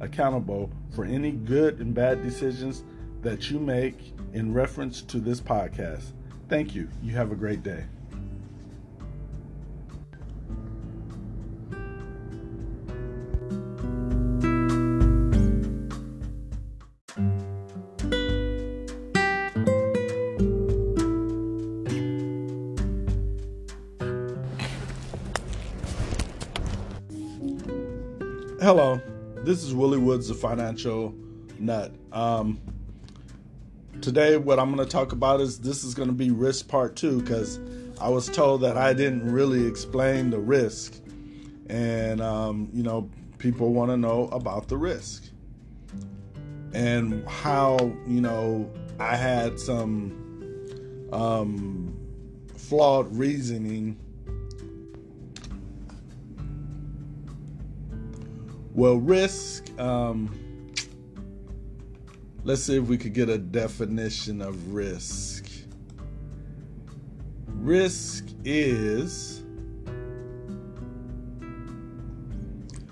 accountable for any good and bad decisions that you make in reference to this podcast. Thank you. You have a great day. This is Willie Woods, the financial nut. Um, today, what I'm going to talk about is this is going to be risk part two because I was told that I didn't really explain the risk, and um, you know, people want to know about the risk and how you know I had some um, flawed reasoning Well, risk. Um, let's see if we could get a definition of risk. Risk is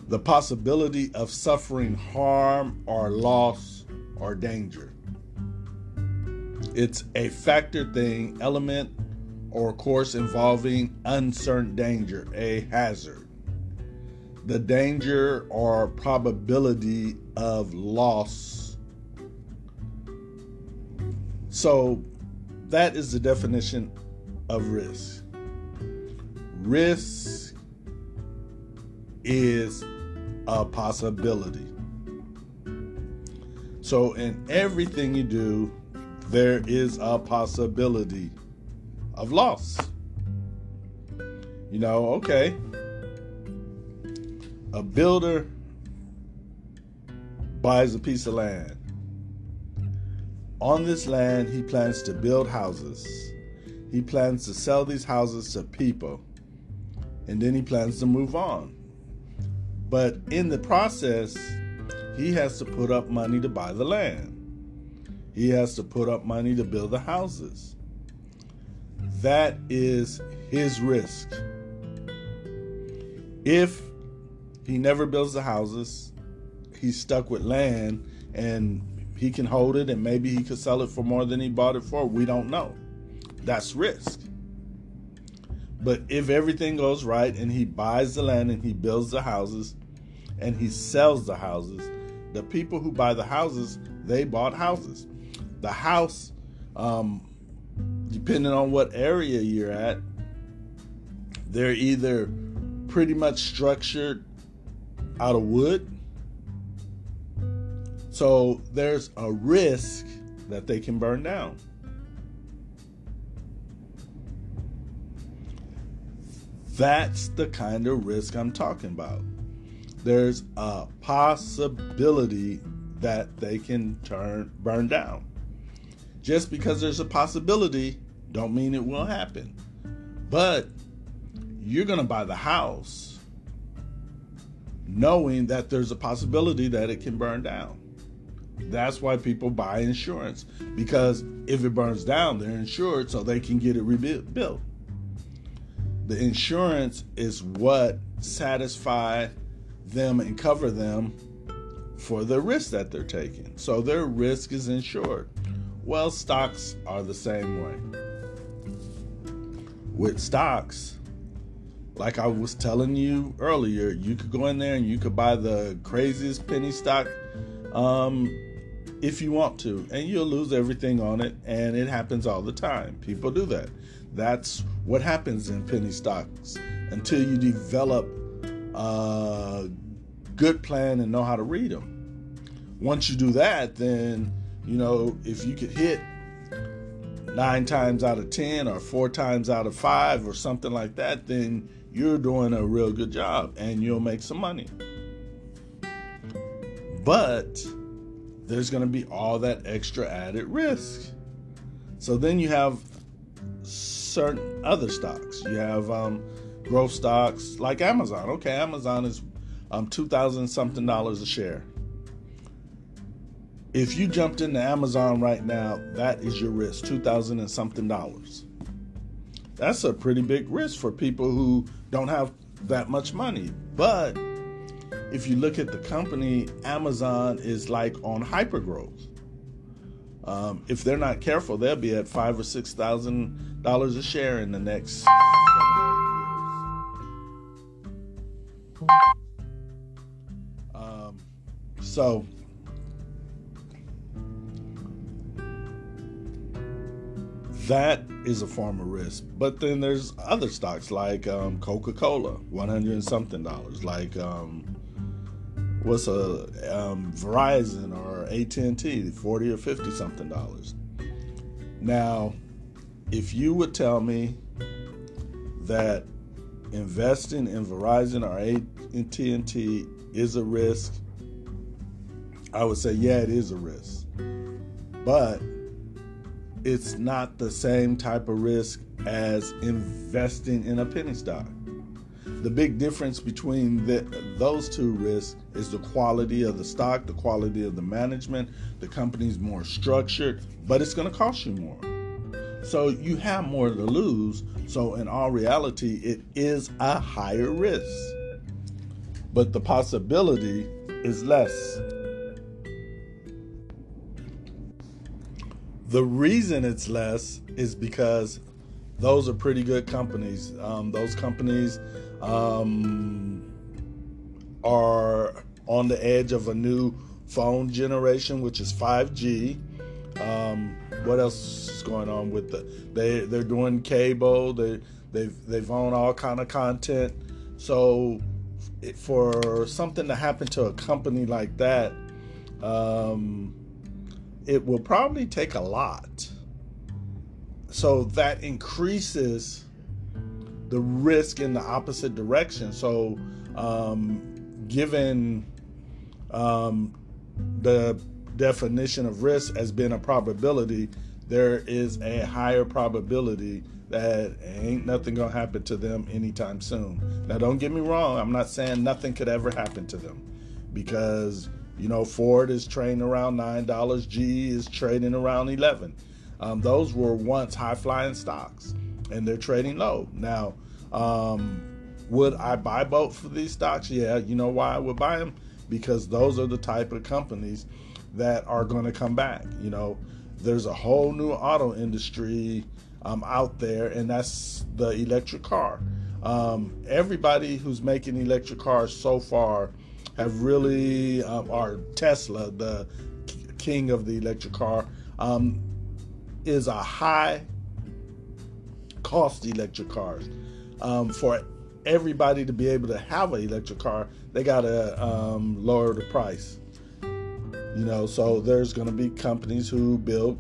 the possibility of suffering harm or loss or danger. It's a factor thing, element, or course involving uncertain danger, a hazard the danger or probability of loss. So that is the definition of risk. Risk is a possibility. So in everything you do, there is a possibility of loss. You know, okay, a builder buys a piece of land. On this land, he plans to build houses. He plans to sell these houses to people. And then he plans to move on. But in the process, he has to put up money to buy the land. He has to put up money to build the houses. That is his risk. If he never builds the houses. He's stuck with land and he can hold it and maybe he could sell it for more than he bought it for. We don't know. That's risk. But if everything goes right and he buys the land and he builds the houses and he sells the houses, the people who buy the houses, they bought houses. The house, um, depending on what area you're at, they're either pretty much structured out of wood. So there's a risk that they can burn down. That's the kind of risk I'm talking about. There's a possibility that they can turn burn down. Just because there's a possibility don't mean it will happen. But you're going to buy the house knowing that there's a possibility that it can burn down. That's why people buy insurance because if it burns down, they're insured so they can get it rebuilt. The insurance is what satisfy them and cover them for the risk that they're taking. So their risk is insured. Well, stocks are the same way. With stocks, like I was telling you earlier, you could go in there and you could buy the craziest penny stock um, if you want to, and you'll lose everything on it. And it happens all the time. People do that. That's what happens in penny stocks until you develop a good plan and know how to read them. Once you do that, then you know if you could hit nine times out of ten or four times out of five or something like that, then you're doing a real good job and you'll make some money. but there's going to be all that extra added risk. So then you have certain other stocks. You have um, growth stocks like Amazon. Okay, Amazon is um, two thousand something dollars a share. If you jumped into Amazon right now, that is your risk, two thousand and something dollars. That's a pretty big risk for people who don't have that much money. But if you look at the company, Amazon is like on hyper growth. Um, if they're not careful, they'll be at five or six thousand dollars a share in the next. Um, so that is a form of risk. But then there's other stocks like um, Coca Cola, one hundred and something dollars. Like um, what's a um, Verizon or AT and T, forty or fifty something dollars. Now, if you would tell me that investing in Verizon or AT and T is a risk, I would say yeah, it is a risk. But it's not the same type of risk as investing in a penny stock. The big difference between the, those two risks is the quality of the stock, the quality of the management. The company's more structured, but it's going to cost you more. So you have more to lose. So, in all reality, it is a higher risk, but the possibility is less. The reason it's less is because those are pretty good companies. Um, those companies um, are on the edge of a new phone generation, which is 5G. Um, what else is going on with the? They they're doing cable. They they've they've owned all kind of content. So for something to happen to a company like that, um, it will probably take a lot. So that increases the risk in the opposite direction. So, um, given um, the definition of risk as being a probability, there is a higher probability that ain't nothing gonna happen to them anytime soon. Now, don't get me wrong, I'm not saying nothing could ever happen to them because you know, Ford is trading around nine dollars. GE is trading around eleven. Um, those were once high flying stocks, and they're trading low now. Um, would I buy both for these stocks? Yeah, you know why I would buy them because those are the type of companies that are going to come back. You know, there's a whole new auto industry um, out there, and that's the electric car. Um, everybody who's making electric cars so far have really, um, Tesla, the king of the electric car, um, is a high cost electric cars. Um, for everybody to be able to have an electric car, they got to um, lower the price. You know, so there's going to be companies who build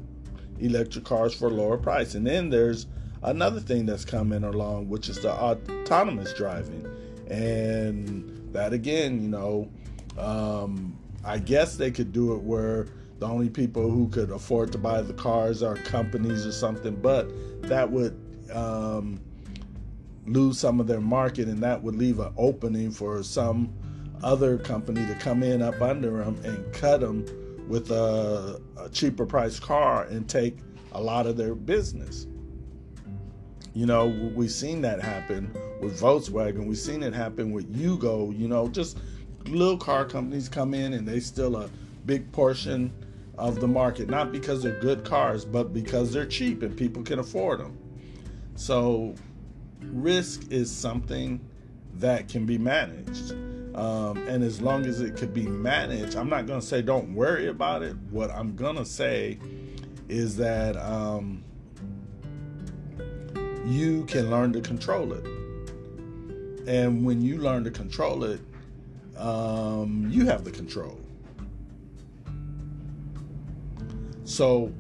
electric cars for lower price. And then there's another thing that's coming along, which is the autonomous driving. And that again, you know, um, I guess they could do it where the only people who could afford to buy the cars are companies or something, but that would um, lose some of their market and that would leave an opening for some other company to come in up under them and cut them with a, a cheaper price car and take a lot of their business. You know, we've seen that happen with Volkswagen. We've seen it happen with Yugo. You know, just little car companies come in and they steal a big portion of the market, not because they're good cars, but because they're cheap and people can afford them. So, risk is something that can be managed. Um, and as long as it could be managed, I'm not going to say don't worry about it. What I'm going to say is that um, you can learn to control it. And when you learn to control it, um, you have the control. So,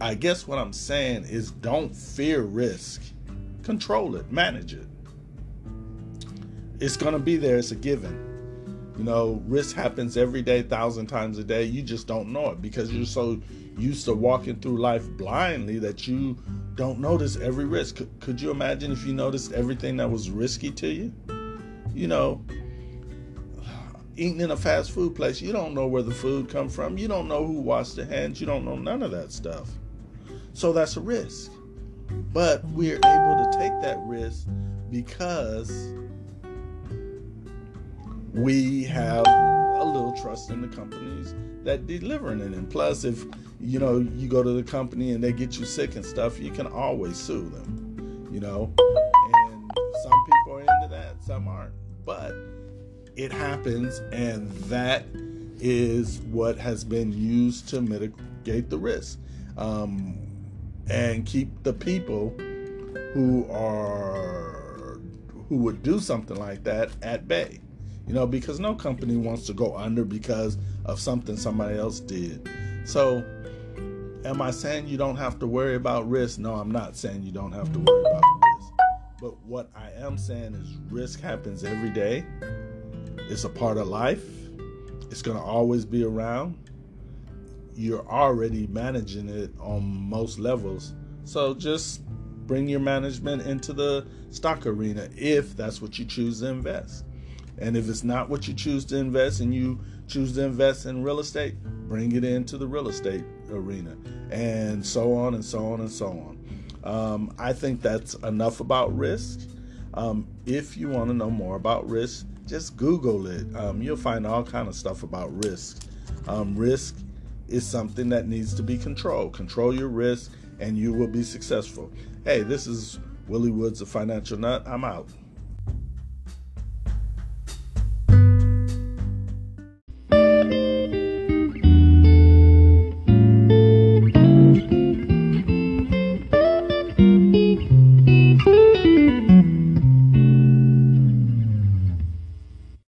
I guess what I'm saying is don't fear risk, control it, manage it. It's going to be there, it's a given. You know, risk happens every day, thousand times a day. You just don't know it because you're so used to walking through life blindly that you don't notice every risk. Could, could you imagine if you noticed everything that was risky to you? You know, eating in a fast food place, you don't know where the food come from. You don't know who washed the hands. You don't know none of that stuff. So that's a risk. But we're able to take that risk because we have a little trust in the companies that delivering it. And plus, if you know you go to the company and they get you sick and stuff, you can always sue them. You know, and some people are into that, some aren't. But it happens, and that is what has been used to mitigate the risk um, and keep the people who are who would do something like that at bay. You know, because no company wants to go under because of something somebody else did. So, am I saying you don't have to worry about risk? No, I'm not saying you don't have to worry about risk. But what I am saying is risk happens every day. It's a part of life. It's going to always be around. You're already managing it on most levels. So just bring your management into the stock arena if that's what you choose to invest. And if it's not what you choose to invest and you choose to invest in real estate, bring it into the real estate arena and so on and so on and so on. Um, I think that's enough about risk. Um, if you want to know more about risk, just Google it. Um, you'll find all kind of stuff about risk. Um, risk is something that needs to be controlled. Control your risk, and you will be successful. Hey, this is Willie Woods, the Financial Nut. I'm out.